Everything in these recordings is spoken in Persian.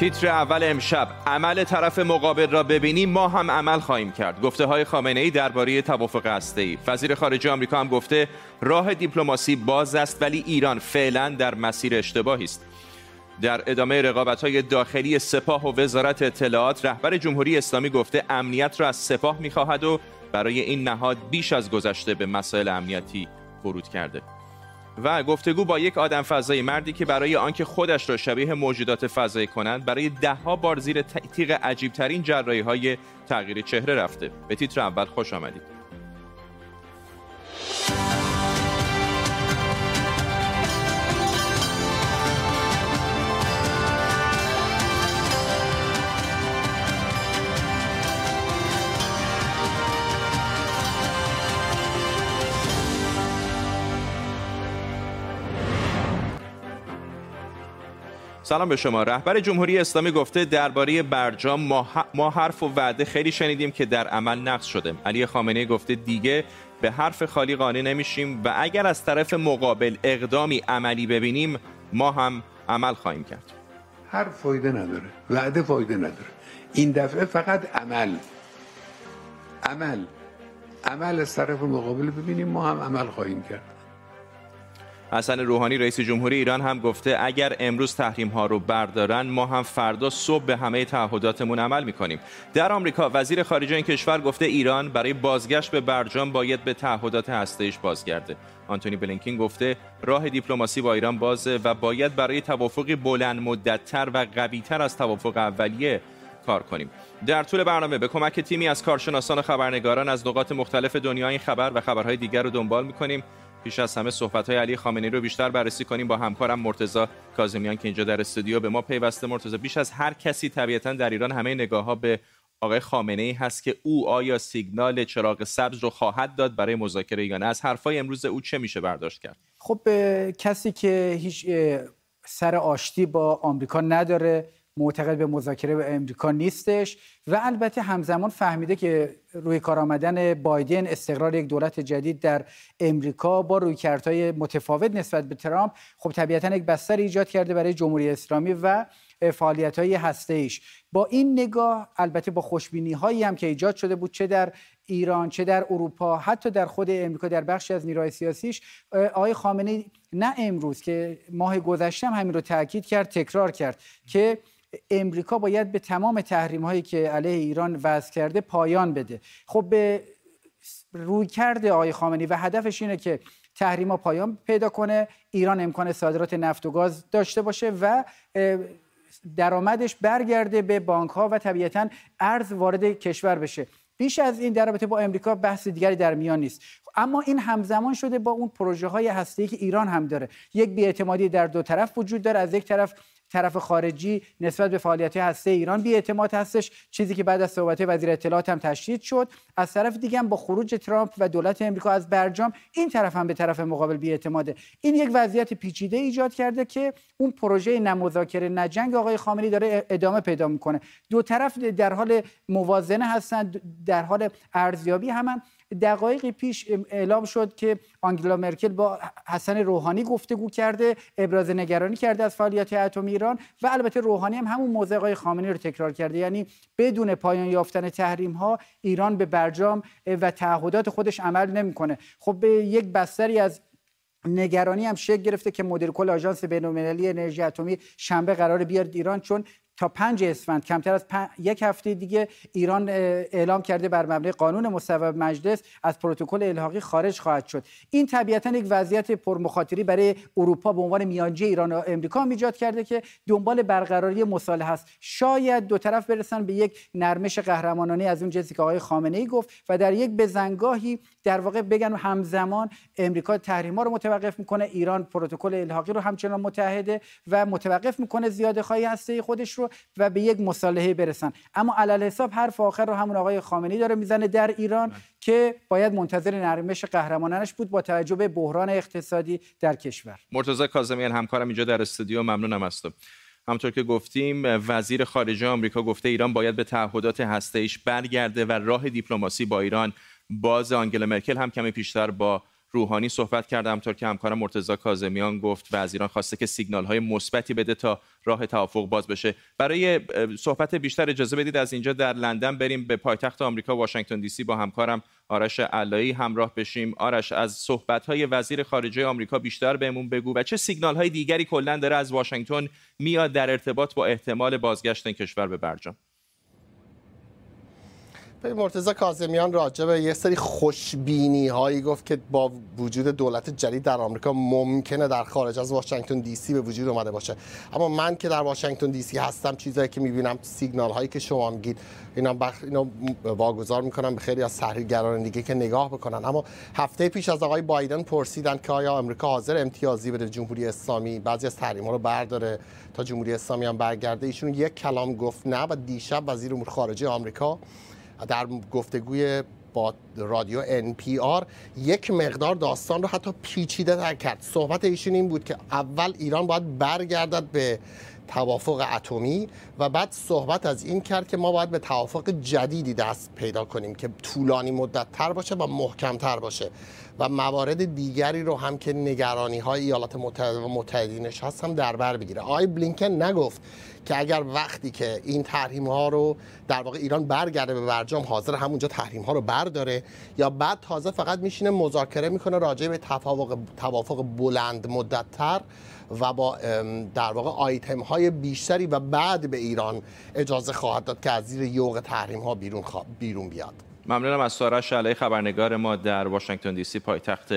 تیتر اول امشب. عمل طرف مقابل را ببینیم ما هم عمل خواهیم کرد. گفته های خامنه ای درباره توافق هسته‌ای. وزیر خارجه آمریکا هم گفته راه دیپلماسی باز است ولی ایران فعلا در مسیر اشتباهی است. در ادامه رقابت های داخلی سپاه و وزارت اطلاعات رهبر جمهوری اسلامی گفته امنیت را از سپاه می‌خواهد و برای این نهاد بیش از گذشته به مسائل امنیتی ورود کرده. و گفتگو با یک آدم فضایی مردی که برای آنکه خودش را شبیه موجودات فضایی کنند برای دهها بار زیر تیغ عجیب ترین جراحی های تغییر چهره رفته. به تیتر اول خوش آمدید. سلام به شما. رهبر جمهوری اسلامی گفته درباره برجام ما, حرف و وعده خیلی شنیدیم که در عمل نقض شده. علی خامنه‌ای گفته دیگه به حرف خالی قانع نمیشیم و اگر از طرف مقابل اقدامی عملی ببینیم ما هم عمل خواهیم کرد. حرف فایده نداره. وعده فایده نداره. این دفعه فقط عمل. عمل. عمل از طرف مقابل ببینیم ما هم عمل خواهیم کرد. حسن روحانی رئیس جمهوری ایران هم گفته اگر امروز تحریم ها رو بردارن ما هم فردا صبح به همه تعهداتمون عمل می‌کنیم. در آمریکا وزیر خارجه این کشور گفته ایران برای بازگشت به برجام باید به تعهدات هسته‌ایش بازگرده. آنتونی بلینکین گفته راه دیپلماسی با ایران بازه و باید برای توافقی بلند مدتتر و قویتر از توافق اولیه کار کنیم. در طول برنامه به کمک تیمی از کارشناسان و خبرنگاران از نقاط مختلف دنیا این خبر و خبرهای دیگر رو دنبال می‌کنیم. پیش از همه صحبت های علی خامنه‌ای رو بیشتر بررسی کنیم با همکارم مرتضی کاظمیان که اینجا در استودیو به ما پیوسته. مرتضی بیش از هر کسی طبیعتا در ایران همه نگاه ها به آقای خامنه ای هست که او آیا سیگنال چراغ سبز رو خواهد داد برای مذاکره یا نه؟ از حرفای امروز او چه میشه برداشت کرد؟ خب کسی که هیچ سر آشتی با آمریکا نداره. معتقد به مذاکره به امریکا نیستش و البته همزمان فهمیده که روی کار آمدن بایدن استقرار یک دولت جدید در امریکا با رویکردهای متفاوت نسبت به ترامپ خب طبیعتا یک بستر ایجاد کرده برای جمهوری اسلامی و فعالیت های با این نگاه البته با خوشبینی هایی هم که ایجاد شده بود چه در ایران چه در اروپا حتی در خود امریکا در بخشی از نیروهای سیاسیش آقای خامنه نه امروز که ماه گذشته هم همین رو تاکید کرد تکرار کرد که امریکا باید به تمام تحریم هایی که علیه ایران وضع کرده پایان بده. خب به روی کرده آقای خامنی و هدفش اینه که تحریم ها پایان پیدا کنه ایران امکان صادرات نفت و گاز داشته باشه و درآمدش برگرده به بانک ها و طبیعتا ارز وارد کشور بشه. بیش از این در رابطه با امریکا بحث دیگری در میان نیست. اما این همزمان شده با اون پروژه های هسته که ایران هم داره. یک بیاعتمادی در دو طرف وجود داره. از یک طرف طرف خارجی نسبت به فعالیت هسته ایران بی اعتماد هستش. چیزی که بعد از صحبت وزیر اطلاعات هم تشدید شد. از طرف دیگه هم با خروج ترامپ و دولت امریکا از برجام این طرف هم به طرف مقابل بی اعتماده. این یک وضعیت پیچیده ایجاد کرده که اون پروژه نمذاکره نجنگ آقای خامنه‌ای داره ادامه پیدا می‌کنه. دو طرف در حال موازنه هستند در حال ارزیابی هم دقایقی پیش اعلام شد که آنگلا مرکل با حسن روحانی گفتگو کرده ابراز نگرانی کرده از فعالیت اتمی ایران و البته روحانی هم همون موضع آقای خامنه‌ای رو تکرار کرده. یعنی بدون پایان یافتن تحریم ها ایران به برجام و تعهدات خودش عمل نمی‌کنه. خب به یک بستری از نگرانی هم شکل گرفته که مدیر کل آژانس بین‌المللی انرژی اتمی شنبه قرار بیاد ایران چون تا پنج اسفند کمتر از یک هفته دیگه ایران اعلام کرده بر مبنای قانون مصوب مجلس از پروتکل الحاقی خارج خواهد شد. این طبیعتا یک وضعیت پرمخاطری برای اروپا به عنوان میانجی ایران و امریکا ایجاد کرده که دنبال برقراری مصالحه است. شاید دو طرف برسن به یک نرمش قهرمانانه از اون جنسی که آقای خامنه ای گفت و در یک بزنگاهی در واقع بگن همزمان امریکا تحریما رو متوقف می‌کنه ایران پروتکل الحاقی رو همچنان متحده و متوقف می‌کنه زیاده خواهی هسته خودش رو. و به یک مصالحه برسن. اما علل حساب حرف آخر رو همون آقای خامنه‌ای داره می‌زنه در ایران بله. که باید منتظر نرمش قهرمانانش بود با توجه به بحران اقتصادی در کشور. مرتضی کاظمیان همکارم اینجا در استودیو. ممنونم از تو. همطور که گفتیم وزیر خارجه آمریکا گفته ایران باید به تعهدات هسته‌ایش برگرده و راه دیپلماسی با ایران. باز آنگلا مرکل هم کمی پیشتر با روحانی صحبت کرده همطور که همکارم مرتضی کاظمیان گفت و از ایران خواسته که سیگنال های مثبتی بده تا راه توافق باز بشه. برای صحبت بیشتر اجازه بدید از اینجا در لندن بریم به پایتخت آمریکا واشنگتن دی سی با همکارم آرش علایی همراه بشیم. آرش از صحبت های وزیر خارجه آمریکا بیشتر بهمون بگو و چه سیگنال های دیگری کلا داره از واشنگتن میاد در ارتباط با احتمال بازگشت این کشور به برجام؟ به مرتضی کاظمیان راجع به یه سری خوشبینی هایی گفت که با وجود دولت جدید در آمریکا ممکنه در خارج از واشنگتن دی سی به وجود اومده باشه. اما من که در واشنگتن دی سی هستم چیزایی که می‌بینم سیگنال هایی که شما میگید اینا بخ... اینا واگذار می‌کنم به خیلی از تحلیلگران دیگه که نگاه بکنن. اما هفته پیش از آقای بایدن پرسیدن که آیا آمریکا حاضر امتیازی بده جمهوری اسلامی؟ بعضی از تحریم ها رو برداره تا جمهوری اسلامی هم برگرده. ایشون یک کلام گفت نه و دیشب وزیر امور خارجه آمریکا در گفتگوی با رادیو NPR یک مقدار داستان رو حتی پیچیده تر کرد. صحبت ایشون این بود که اول ایران باید برگردد به توافق اتمی و بعد صحبت از این کرد که ما باید به توافق جدیدی دست پیدا کنیم که طولانی مدت تر باشه و محکم تر باشه و موارد دیگری رو هم که نگرانی های ایالات متحده و متحدینش هست هم در بر بگیره. آقای بلینکن نگفت که اگر وقتی که این تحریم ها رو در واقع ایران برگرده به برجام حاضر همونجا تحریم ها رو برداره یا بعد تازه فقط میشینه مذاکره می‌کنه راجع به توافق توافق بلند مدت تر و با در واقع آیتم های بیشتری و بعد به ایران اجازه خواهد داد که از زیر یوغ تحریم ها بیرون, بیرون بیاد. ممنونم از سارش علی خبرنگار ما در واشنگتن دی سی پایتخت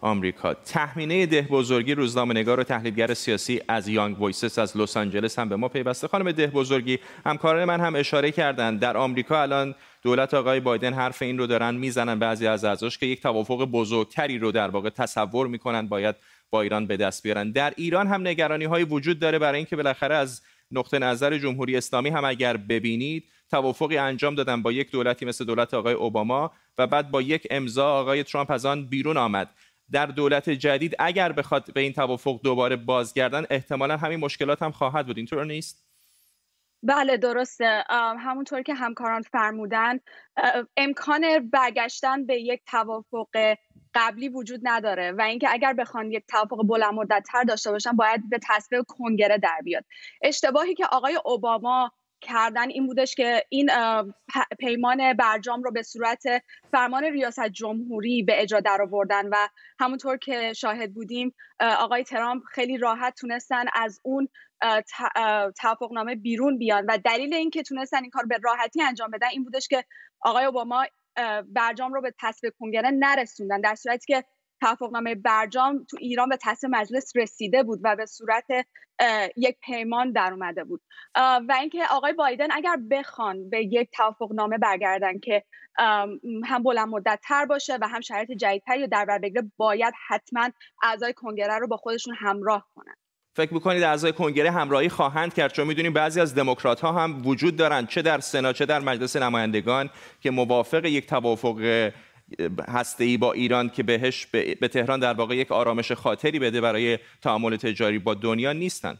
آمریکا. تخمینه ده بزرگی روزنامه‌نگار و تحلیلگر سیاسی از Young Voices از لس آنجلس هم به ما پیوسته. خانم ده بزرگی همکاران من هم اشاره کردند. در آمریکا الان دولت آقای بایدن حرف این رو دارن می‌زنن بعضی از اعضاش که یک توافق بزرگتری رو در واقع تصور می‌کنن. باید با ایران به دست بیارن. در ایران هم نگرانی های وجود داره برای اینکه بالاخره از نقطه نظر جمهوری اسلامی هم اگر ببینید توافقی انجام دادن با یک دولتی مثل دولت آقای اوباما و بعد با یک امضا آقای ترامپ از آن بیرون آمد. در دولت جدید اگر بخواد به این توافق دوباره بازگردن احتمالا همین مشکلات هم خواهد بود. اینطور نیست؟ بله درسته. همونطور که همکاران فرمودن امکان برگشتن به یک توافق قبلی وجود نداره و اینکه اگر بخوان یک توافق بلند مدت تر داشته باشن باید به تصویب کنگره در بیاد. اشتباهی که آقای اوباما کردن این بودش که این پیمان برجام رو به صورت فرمان ریاست جمهوری به اجرا در آوردن و همونطور که شاهد بودیم آقای ترامپ خیلی راحت تونستن از اون توافقنامه بیرون بیان و دلیل اینکه تونستن این کار به راحتی انجام بدن این بودش که آقای اوباما برجام رو به تصویب کنگره نرسوندن. در صورتی که توافقنامه برجام تو ایران به تصویب مجلس رسیده بود و به صورت یک پیمان در اومده بود. و اینکه آقای بایدن اگر بخوان به یک توافقنامه برگردن که هم بلند مدت تر باشه و هم شرایط جدیدتری در بر بگیره باید حتما اعضای کنگره رو با خودشون همراه کنن. فکر می‌کنید اعضای کنگره همراهی خواهند کرد؟ چون می‌دونیم بعضی از دموکرات ها هم وجود دارند چه در سنا چه در مجلس نمایندگان که موافق یک توافق ای با ایران که بهش به تهران در واقع یک آرامش خاطری بده برای تعامل تجاری با دنیا نیستن.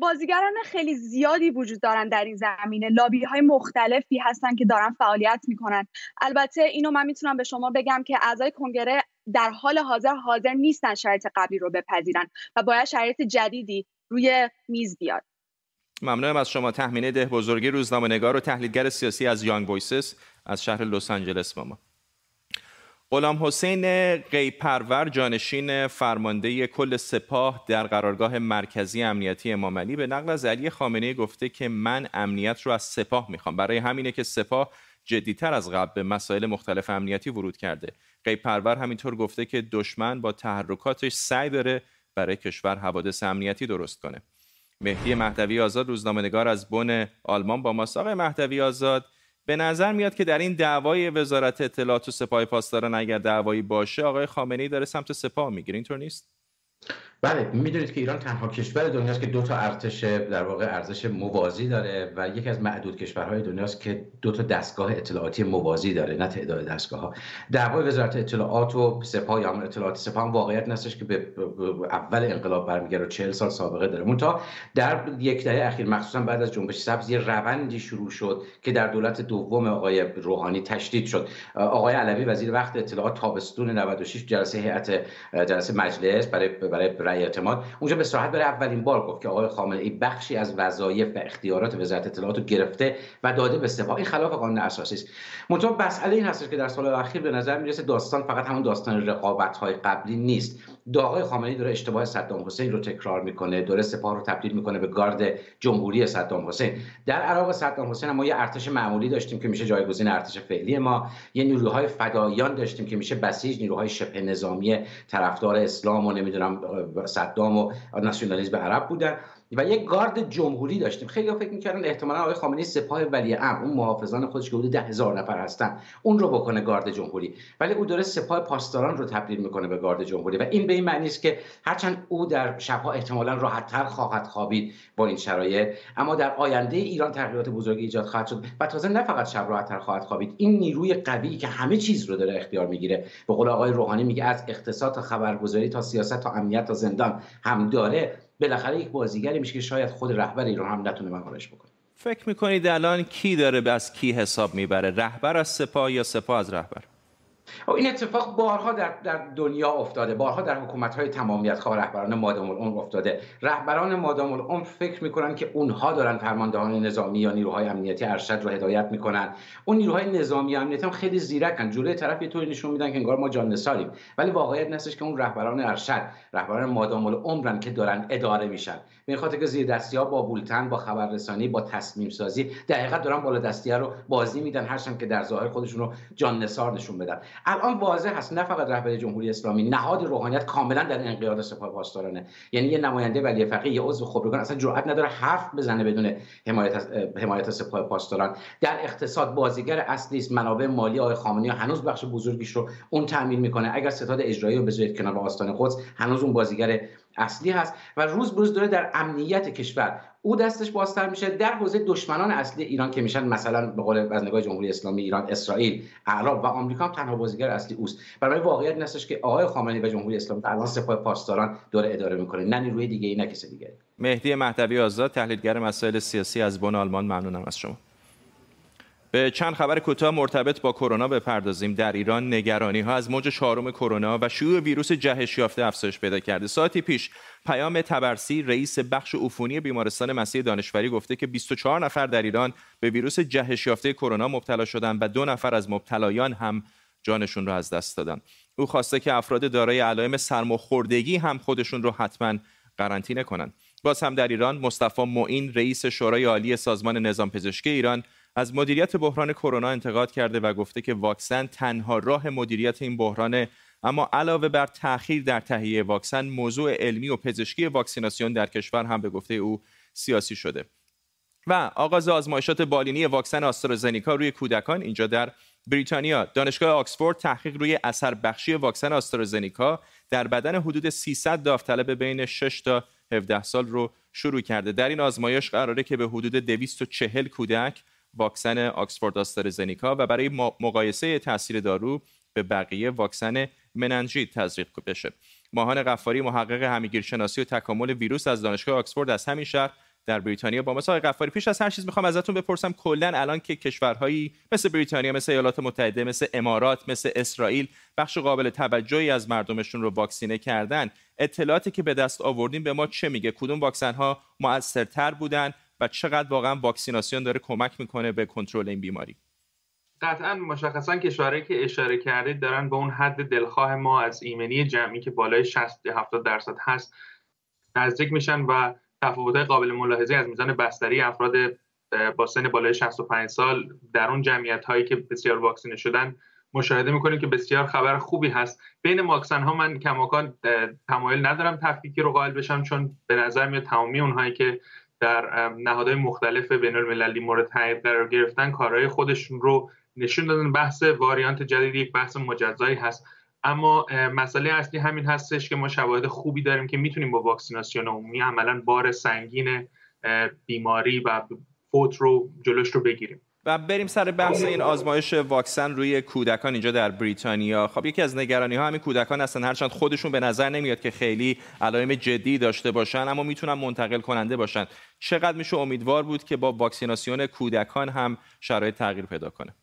بازیگران خیلی زیادی وجود دارن در این زمینه. لابی های مختلفی هستن که دارن فعالیت می‌کنن. البته اینو من می‌تونم به شما بگم که اعضای کنگره در حال حاضر حاضر نیستن شرایط قبلی رو بپذیرن و باید شرایط جدیدی روی میز بیاد. ممنونم از شما تهمینه ده بزرگی روزنامه نگار و تحلیلگر سیاسی از Young Voices از شهر لس آنجلس با ما. غلام حسین غیب‌پرور جانشین فرمانده کل سپاه در قرارگاه مرکزی امنیتی امام علی به نقل از علی خامنه‌ای گفته که من امنیت رو از سپاه می‌خوام. برای همینه که سپاه جدیتر از قبل به مسائل مختلف امنیتی ورود کرده. قیپرور همینطور گفته که دشمن با تحرکاتش سعی داره برای کشور حوادث امنیتی درست کنه. مهدی مهدوی آزاد روزنامه‌نگار از بن آلمان با ماست. آقای مهدوی آزاد به نظر میاد که در این دعوای وزارت اطلاعات و سپاه پاسداران اگر دعوایی باشه آقای خامنه‌ای داره سمت سپاه می‌گیره. اینطور نیست؟ بله می‌دونید که ایران تنها کشور دنیاست که دو تا ارتش در واقع ارزش موازی داره و یکی از معدود کشورهای دنیاست که دو تا دستگاه اطلاعاتی موازی داره نه تعداد دستگاه ها دعوای وزارت اطلاعات و سپاه یا اطلاعات سپاه واقعیت نستش که به اول انقلاب برمیگرده و 40 سال سابقه داره. منتها در یک دهه اخیر مخصوصا بعد از جنبش سبز یه روندی شروع شد که در دولت دوم آقای روحانی تشدید شد. آقای علوی وزیر وقت اطلاعات تابستون 96 جلسه هیئت جلسه مجلس برای برای اعتماد. اونجا به صراحت برای اولین بار گفت که آقای خامنه ای بخشی از وظایف و اختیارات وزارت اطلاعات رو گرفته و داده به سپاه. این خلاف قانون اساسی است. منتها مسئله این هست که در سال اخیر به نظر می‌رسه داستان فقط همون داستان رقابت های قبلی نیست. آقای خامنه‌ای داره اشتباه صدام حسین رو تکرار می‌کنه داره سپاه رو تبدیل می‌کنه به گارد جمهوری صدام حسین. در عراق صدام حسین ما یه ارتش معمولی داشتیم که میشه جایگزین ارتش فعلی ما. یه نیروهای فداییان داشتیم که میشه بسیج نیروهای شبه نظامی طرفدار اسلام و نمی‌دونم صدام و ناسیونالیسم عرب بودن. و یک گارد جمهوری داشتیم. خیلی فکر می‌کردن احتمالا آقای خامنه‌ای سپاه ولی امر اون محافظان خودش که حدود ده هزار نفر هستن اون رو بکنه گارد جمهوری. ولی او داره سپاه پاسداران رو تبدیل می‌کنه به گارد جمهوری و این به این معنی است که هرچند او در شبها احتمالا راحتتر خواهد خوابید با این شرایط اما در آینده ایران تغییرات بزرگی ایجاد خواهد شد و تازه نه فقط شب راحتتر خواهد خوابید این نیروی قوی که همه چیز رو داره اختیار می‌گیره. به قول آقای روحانی میگه از اقتصاد تا خبرگزاری تا سیاست تا امنیت تا زندان هم داره. بالاخره یک بازیگری میشه که شاید خود رهبر ایران هم نتونه مهارش بکنه. فکر می‌کنید الان کی داره از کی حساب می‌بره؟ رهبر از سپاه یا سپاه از رهبر؟ این اتفاق بارها در, در دنیا افتاده. بارها در حکومت های تمامیت خواه رهبران مادام العمر افتاده. رهبران مادام العمر فکر می‌کنن که اونها دارن فرماندهان نظامی یا نیروهای امنیتی ارشد رو هدایت می‌کنن. اون نیروهای نظامی امنیتی هم خیلی زیرکن. جلوی طرف یه طوری نشون میدن که انگار ما جان نثاریم. ولی واقعیت نستش که اون رهبران ارشد رهبران مادام العمرن که دارن اداره میشن. به خاطر که زیر دستی ها با بولتن با خبررسانی با تصمیم سازی دقیقا دارن بالا دستی رو بازی میدن. هرچند که در ظاهر خودشون جان نثار نشون بدن. الان واضح هست نه فقط رهبر جمهوری اسلامی نهاد روحانیت کاملا در انقیاد سپاه پاسدارانه. یعنی یه نماینده ولی فقیه یه عضو خبرگان اصلا جرئت نداره حرف بزنه بدون حمایت حمایت سپاه پاسداران. در اقتصاد بازیگر اصلی است منابع مالی آقای خامنه‌ای هنوز بخش بزرگیش رو اون تامین می‌کنه. اگر ستاد اجرایی رو بذارید کنار آستان قدس هنوز اون بازیگر اصلی هست و روز بروز داره در امنیت کشور. او دستش بازتر میشه در حوزه دشمنان اصلی ایران که میشن مثلا به قول از نگاه جمهوری اسلامی ایران اسرائیل اعراب و آمریکا هم تنها بازیگر اصلی اوست. برای واقعیت نستش که آقای خامنه‌ای و جمهوری اسلامی الان سپاه پاسداران داره اداره می‌کنه نه نیروی دیگه ای نه کسی دیگه مهدی مهدوی آزاد تحلیلگر مسائل سیاسی از بن آلمان. ممنونم از شما. به چند خبر کوتاه مرتبط با کرونا بپردازیم. در ایران نگرانی ها از موج چهارم کرونا و شیوع ویروس جهش یافته افزایش پیدا کرده. ساعتی پیش پیام تبرسی رئیس بخش عفونی بیمارستان مسیح دانشوری گفته که 24 نفر در ایران به ویروس جهش یافته کرونا مبتلا شدند و دو نفر از مبتلایان هم جانشون را از دست دادن. او خواسته که افراد دارای علائم سرماخوردگی هم خودشون رو حتما قرنطینه کنند باز هم در ایران مصطفی معین رئیس شورای عالی سازمان نظام پزشکی ایران از مدیریت بحران کرونا انتقاد کرده و گفته که واکسن تنها راه مدیریت این بحران اما علاوه بر تأخیر در تهیه واکسن موضوع علمی و پزشکی واکسیناسیون در کشور هم به گفته او سیاسی شده. و آغاز آزمایشات بالینی واکسن آسترازنیکا روی کودکان اینجا در بریتانیا. دانشگاه آکسفورد تحقیق روی اثر بخشی واکسن آسترازنیکا در بدن حدود 300 داوطلب بین 6 تا 17 سال رو شروع کرده. در این آزمایش قراره که به حدود 240 کودک واکسن آکسفورد آسترازنیکا و برای مقایسه تاثیر دارو به بقیه واکسن مننژیت تزریق بشه. ماهان قفاری محقق همگیرشناسی و تکامل ویروس از دانشگاه آکسفورد از همین شهر در بریتانیا با مثال قفاری پیش از هر چیز می‌خوام ازتون بپرسم کلا الان که کشورهایی مثل بریتانیا مثل ایالات متحده مثل امارات مثل اسرائیل بخش قابل توجهی از مردمشون رو واکسینه کردن اطلاعاتی که به دست آوردیم به ما چه میگه؟ کدوم واکسن ها موثرتر بودن؟ و چقدر واقعا واکسیناسیون داره کمک می‌کنه به کنترل این بیماری. قطعا مشخصا کشورهایی که اشاره کردید دارن به اون حد دلخواه ما از ایمنی جمعی که بالای 60 70 درصد هست نزدیک میشن و تفاوت‌های قابل ملاحظه از میزان بستری افراد با سن بالای 65 سال در اون جمعیت هایی که بسیار واکسینه شدن مشاهده می‌کنیم که بسیار خبر خوبی هست. بین واکسن ها من کماکان تمایل ندارم تفکیکی رو قائل بشم چون به نظر میاد تمامی اونهایی که در نهادهای مختلف بین المللی مورد تایید قرار گرفتن کارهای خودشون رو نشون دادن. بحث واریانت جدید یک بحث مجزایی هست. اما مسئله اصلی همین هستش که ما شواهد خوبی داریم که می‌تونیم با واکسیناسیون عمومی عملا بار سنگین بیماری و فوت رو جلوش رو بگیریم. و بریم سر بحث این آزمایش واکسن روی کودکان اینجا در بریتانیا. خب یکی از نگرانی ها همین کودکان هستن هرچند خودشون به نظر نمیاد که خیلی علائم جدی داشته باشن اما می‌تونن منتقل کننده باشن. چقدر میشه امیدوار بود که با واکسیناسیون کودکان هم شرایط تغییر پیدا کنه؟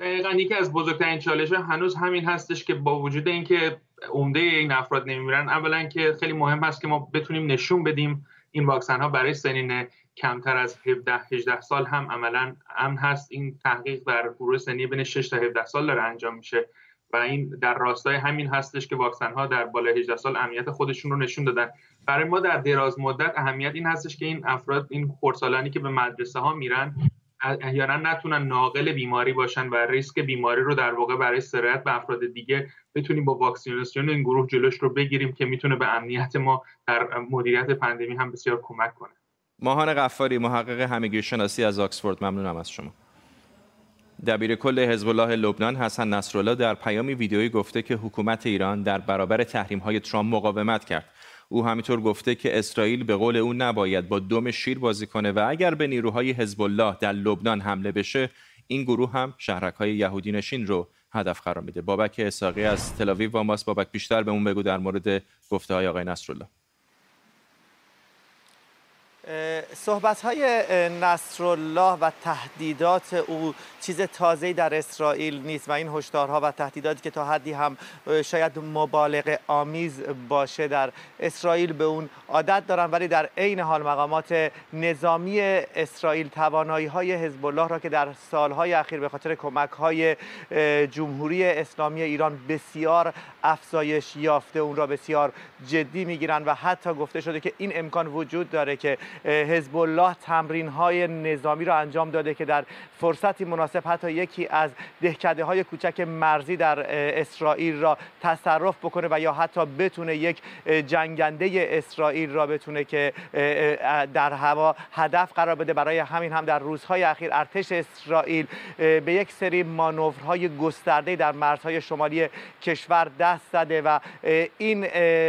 دقیقا یکی از بزرگترین چالش هنوز همین هستش که با وجود اینکه عمده این افراد نمیمیرن اولا که خیلی مهم هست که ما بتونیم نشون بدیم این واکسن ها برای سنین کمتر از 17 18 سال هم عملا امن هست. این تحقیق در گروه سنی بین 6 تا 17 سال داره انجام میشه و این در راستای همین هستش که واکسن ها در بالای 18 سال امنیت خودشون رو نشون دادن. برای ما در دراز مدت اهمیت این هستش که این افراد این خردسالانی که به مدرسه ها میرن احیانا نتونن ناقل بیماری باشن و ریسک بیماری رو در واقع برای سرایت به افراد دیگه بتونیم با واکسیناسیون این گروه جلوش رو بگیریم که می‌تونه به امنیت ما در مدیریت پندمی هم بسیار کمک کنه. ماهان قفاری محقق همگیر شناسی از آکسفورد. ممنونم از شما. دبیر کل حزب الله لبنان حسن نصرالله در پیامی ویدیویی گفته که حکومت ایران در برابر تحریم های ترامپ مقاومت کرد. او همینطور گفته که اسرائیل به قول او نباید با دم شیر بازی کنه و اگر به نیروهای حزب الله در لبنان حمله بشه این گروه هم شهرک های یهودی نشین رو هدف قرار میده. بابک اساقی از تل با ماست. بابک بیشتر به اون بگو در مورد گفته های آقای نصرالله. صحبت های نصرالله و تهدیدات او چیز تازه‌ای در اسرائیل نیست و این هشدارها و تهدیداتی که تا حدی هم شاید مبالغه آمیز باشه در اسرائیل به اون عادت دارن. ولی در عین حال مقامات نظامی اسرائیل توانایی های حزب الله را که در سالهای اخیر به خاطر کمک های جمهوری اسلامی ایران بسیار افزایش یافته اون را بسیار جدی می‌گیرن و حتی گفته شده که این امکان وجود داره که حزب الله تمرین های نظامی را انجام داده که در فرصتی مناسب حتی یکی از دهکده های کوچک مرزی در اسرائیل را تصرف بکنه و یا حتی بتونه یک جنگنده اسرائیل را بتونه که در هوا هدف قرار بده. برای همین هم در روزهای اخیر ارتش اسرائیل به یک سری مانورهای گسترده در مرزهای شمالی کشور دست زده و این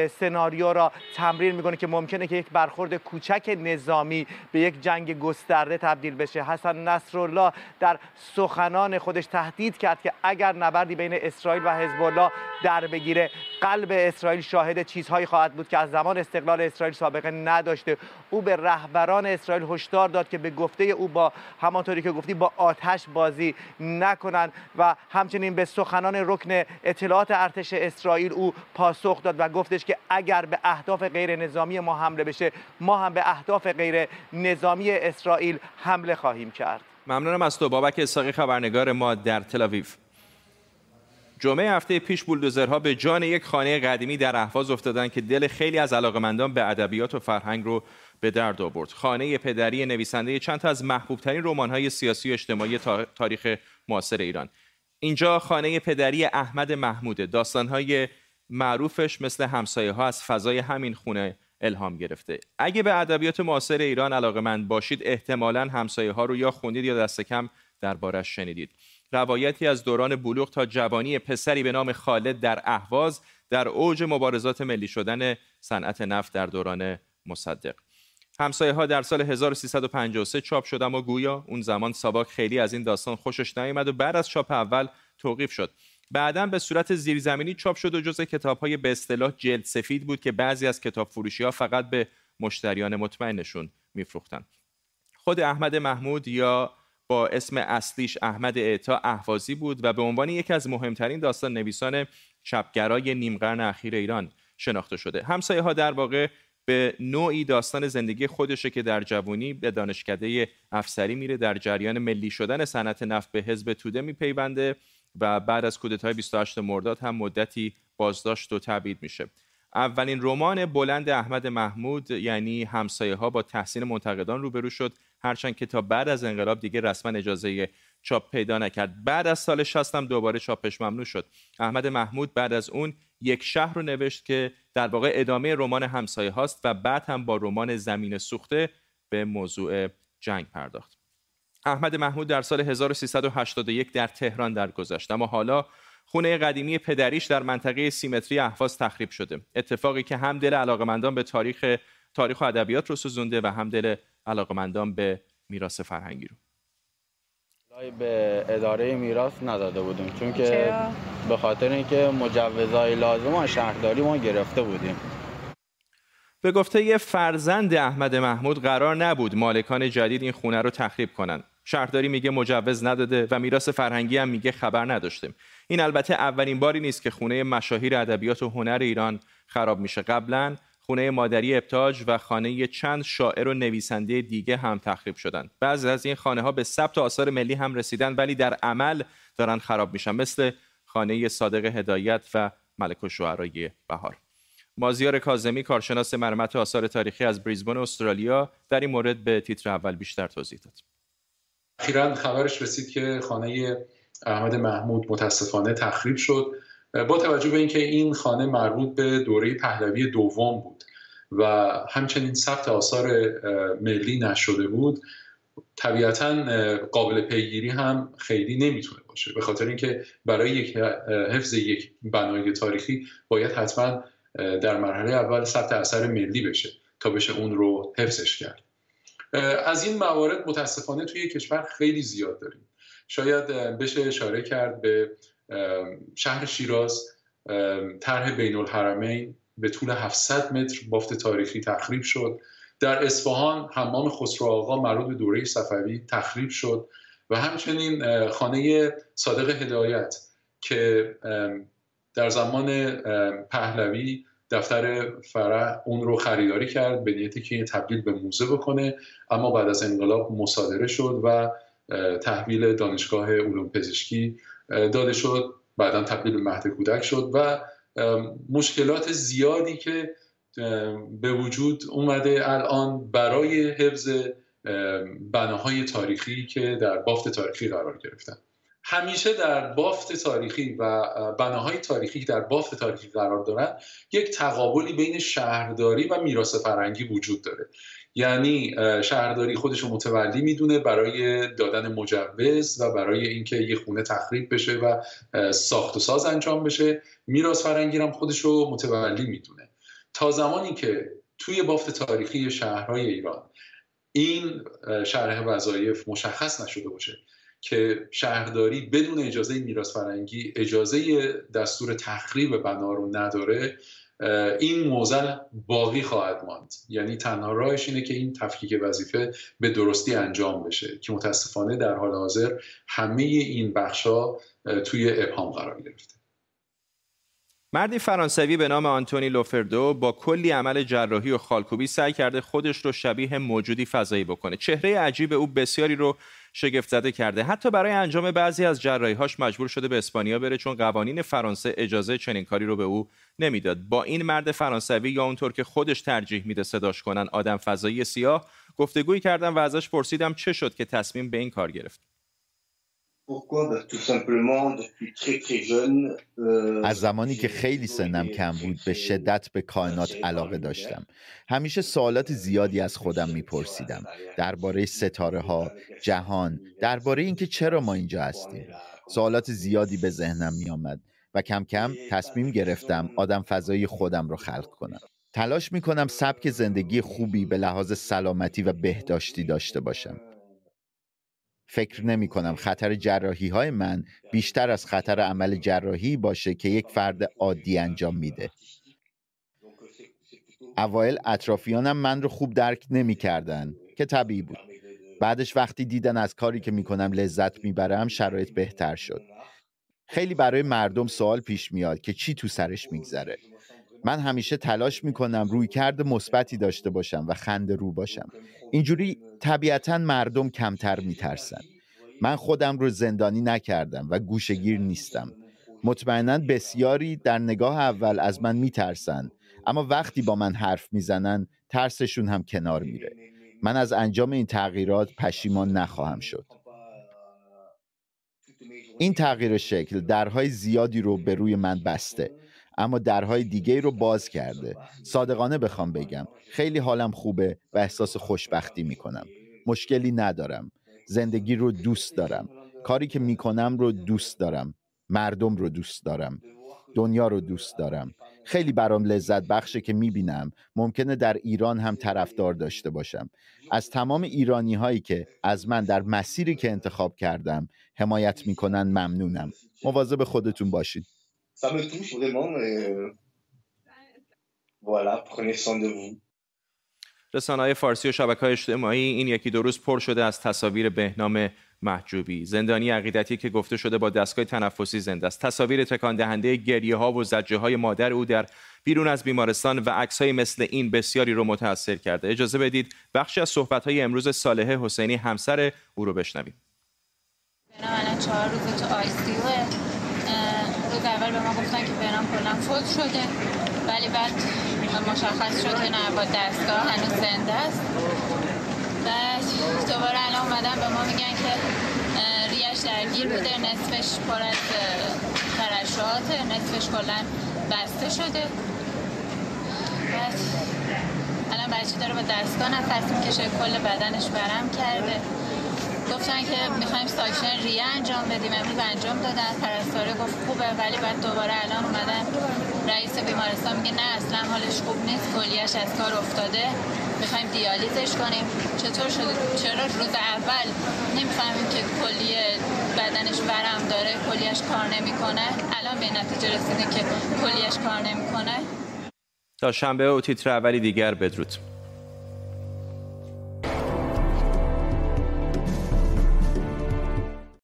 سناریو را تمرین می‌کنه که ممکنه که یک برخورد کوچک نظامی به یک جنگ گسترده تبدیل بشه. حسن نصرالله در سخنان خودش تهدید کرد که اگر نبردی بین اسرائیل و حزب الله در بگیره قلب اسرائیل شاهد چیزهایی خواهد بود که از زمان استقلال اسرائیل سابقه نداشته. او به رهبران اسرائیل هشدار داد که به گفته او با همانطوری که گفتی با آتش بازی نکنند و همچنین به سخنان رکن اطلاعات ارتش اسرائیل او پاسخ داد و گفتش که اگر به اهداف غیر نظامی ما حمله بشه ما هم به اهداف غیر نظامی اسرائیل حمله خواهیم کرد ممنونم از تو بابک اساقی خبرنگار ما در تل جمعه هفته پیش بولدوزرها به جان یک خانه قدیمی در اهواز افتادند که دل خیلی از علاقمندان به ادبیات و فرهنگ رو به درد آورد. خانه پدری نویسنده چند تا از محبوبترین رمان‌های سیاسی و اجتماعی تاریخ معاصر ایران. اینجا خانه پدری احمد محموده. داستان‌های معروفش مثل همسایه ها از فضای همین خونه الهام گرفته. اگه به ادبیات معاصر ایران علاقه مند باشید احتمالا همسایه ها رو یا خوندید یا دست کم دربارش شنیدید. روایتی از دوران بلوغ تا جوانی پسری به نام خالد در اهواز در اوج مبارزات ملی شدن صنعت نفت در دوران مصدق. همسایه ها در سال 1353 چاپ شد اما گویا اون زمان ساواک خیلی از این داستان خوشش نیامد و بعد از چاپ اول توقیف شد. بعدا به صورت زیرزمینی چاپ شد و جزء کتاب های به اصطلاح جلد سفید بود که بعضی از کتاب فروشی ها فقط به مشتریان مطمئنشون میفروختند خود احمد محمود یا با اسم اصلیش احمد اعتا اهوازی بود و به عنوان یکی از مهمترین داستان نویسان چپگرای نیم قرن اخیر ایران شناخته شده. همسایه ها در واقع به نوعی داستان زندگی خودشه که در جوانی به دانشکده افسری میره در جریان ملی شدن صنعت نفت به حزب توده میپیونده. و بعد از کودتای 28 مرداد هم مدتی بازداشت و تبعید میشه. اولین رمان بلند احمد محمود یعنی همسایه ها با تحسین منتقدان روبرو شد هرچند که تا بعد از انقلاب دیگه رسما اجازه چاپ پیدا نکرد. بعد از سال 60 هم دوباره چاپش ممنوع شد. احمد محمود بعد از اون یک شهر رو نوشت که در واقع ادامه رمان همسایه هاست و بعد هم با رمان زمین سوخته به موضوع جنگ پرداخت. احمد محمود در سال 1381 در تهران درگذشت. اما حالا خونه قدیمی پدریش در منطقه سیمتری اهواز تخریب شده. اتفاقی که هم دل علاقمندان به تاریخ تاریخ و ادبیات رو سوزونده و هم دل علاقمندان به میراث فرهنگی رو. به اداره میراث نداده بودیم چون که به خاطر اینکه مجوزهای لازم از شهرداری ما گرفته بودیم. به گفته یه فرزند احمد محمود قرار نبود مالکان جدید این خونه رو تخریب کنن شهرداری میگه مجوز نداده و میراث فرهنگی هم میگه خبر نداشتیم. این البته اولین باری نیست که خونه مشاهیر ادبیات و هنر ایران خراب میشه. قبلا خونه مادری ابتاج و خانه چند شاعر و نویسنده دیگه هم تخریب شدن. بعضی از این خانه ها به ثبت آثار ملی هم رسیدن ولی در عمل دارن خراب میشن. مثل خانه صادق هدایت و ملک و شعرای بهار. مازیار کازمی کارشناس مرمت آثار تاریخی از بریزبن استرالیا در این مورد به تیتر اول بیشتر توضیح داد. اخیرا خبرش رسید که خانه احمد محمود متاسفانه تخریب شد. با توجه به اینکه این خانه مربوط به دوره پهلوی دوم بود و همچنین ثبت آثار ملی نشده بود طبیعتا قابل پیگیری هم خیلی نمی‌تونه باشه. به خاطر اینکه برای یک حفظ یک بنای تاریخی باید حتما در مرحله اول ثبت اثر ملی بشه تا بشه اون رو حفظش کرد. از این موارد متاسفانه توی کشور خیلی زیاد داریم. شاید بشه اشاره کرد به شهر شیراز طرح بین الحرمین به طول 700 متر بافت تاریخی تخریب شد. در اصفهان حمام خسرو آقا مربوط به دوره صفوی تخریب شد و همچنین خانه صادق هدایت که در زمان پهلوی دفتر فرح اون رو خریداری کرد به نیتی که تبدیل به موزه بکنه. اما بعد از انقلاب مصادره شد و تحویل دانشگاه علوم پزشکی داده شد. بعدا تبدیل به مهد کودک شد و مشکلات زیادی که به وجود اومده الان برای حفظ بناهای تاریخی که در بافت تاریخی قرار گرفتن. همیشه در بافت تاریخی و بناهای تاریخی در بافت تاریخی قرار دارن یک تقابلی بین شهرداری و میراث فرهنگی وجود داره. یعنی شهرداری خودش رو متولی می‌دونه برای دادن مجوز و برای اینکه یه خونه تخریب بشه و ساخت و ساز انجام بشه میراث فرهنگی هم خودش رو متولی می‌دونه. تا زمانی که توی بافت تاریخی شهرهای ایران این شرح وظایف مشخص نشده باشه که شهرداری بدون اجازه میراث فرهنگی اجازه دستور تخریب بنا رو نداره این موزل باقی خواهد ماند. یعنی تنها راهش اینه که این تفکیک وظیفه به درستی انجام بشه که متاسفانه در حال حاضر همه این بخشا توی ابهام قرار گرفته. مردی فرانسوی به نام آنتونی لوفردو با کلی عمل جراحی و خالکوبی سعی کرده خودش رو شبیه موجودی فضایی بکنه. چهره عجیب او بسیاری رو شگفت زده کرده. حتی برای انجام بعضی از جراحی‌هاش مجبور شده به اسپانیا بره چون قوانین فرانسه اجازه چنین کاری رو به او نمی‌داد. با این مرد فرانسوی یا اونطور که خودش ترجیح میده صداش کنن آدم فضایی سیاه گفتگویی کردم و ازش پرسیدم چه شد که تصمیم به این کار گرفت. Euh, از زمانی که خیلی سنم کم بود به شدت به کائنات علاقه داشتم. همیشه سوالات زیادی از خودم میپرسیدم. درباره ستاره ها جهان درباره اینکه چرا ما اینجا هستیم. سوالات زیادی به ذهنم میآمد و کم کم تصمیم گرفتم آدم فضایی خودم رو خلق کنم. تلاش می‌کنم سبک زندگی خوبی به لحاظ سلامتی و بهداشتی داشته باشم. فکر نمی کنم خطر جراحی های من بیشتر از خطر عمل جراحی باشه که یک فرد عادی انجام میده. اوایل اطرافیانم من رو خوب درک نمی کردن که طبیعی بود. بعدش وقتی دیدن از کاری که می‌کنم لذت می‌برم شرایط بهتر شد. خیلی برای مردم سوال پیش میاد که چی تو سرش میگذره. من همیشه تلاش می‌کنم روی کرد مثبتی داشته باشم و خنده رو باشم. اینجوری طبیعتا مردم کمتر میترسن. من خودم رو زندانی نکردم و گوشگیر نیستم. مطمئنا بسیاری در نگاه اول از من میترسن اما وقتی با من حرف می‌زنن ترسشون هم کنار میره. من از انجام این تغییرات پشیمان نخواهم شد. این تغییر شکل درهای زیادی رو به روی من بسته. اما درهای دیگه رو باز کرده. صادقانه بخوام بگم. خیلی حالم خوبه و احساس خوشبختی می‌کنم. مشکلی ندارم. زندگی رو دوست دارم. کاری که می‌کنم رو دوست دارم. مردم رو دوست دارم. دنیا رو دوست دارم. خیلی برام لذت بخشه که می‌بینم. ممکنه در ایران هم طرفدار داشته باشم. از تمام ایرانی هایی که از من در مسیری که انتخاب کردم حمایت می‌کنن ممنونم. مواظب خودتون باشید. رسانه های فارسی و شبکه های اجتماعی این یکی دو روز پر شده از تصاویر بهنام محجوبی. زندانی عقیدتی که گفته شده با دستگاه تنفسی زنده است. تصاویر تکان دهنده گریه ها و زجه های مادر او در بیرون از بیمارستان و عکس های مثل این بسیاری رو متاثر کرده. اجازه بدید بخشی از صحبت های امروز صالح حسینی همسر او رو بشنویم. الان چهار روز تو آی سی روز اول به ما گفتن که بهنام کلا فوت شده ولی بعد مشخص شد که نه با دستگاه هنوز زنده است. بعد دوباره الان اومدن به ما میگن که ریش درگیر بوده نصفش پر از خرشات نصفش کلا بسته شده. بعد الان بچه داره با دستگاه نفس می‌کشه کل بدنش برم کرده. گفتن که می‌خوایم ساکشن ریه انجام بدیم. امروز انجام دادن. پرستاره گفت خوبه ولی بعد دوباره الان اومدن. رئیس بیمارستان میگه نه اصلا حالش خوب نیست. کلیش از کار افتاده. می‌خوایم دیالیزش کنیم. چطور شده؟ چرا روز اول نمی‌فهمیم که کلیه بدنش ورم داره کلیش کار نمی‌کنه؟ الان به نتیجه رسیدیم که کلیش کار نمی‌کنه. تا شنبه و تیتر اولی دیگر بدرود.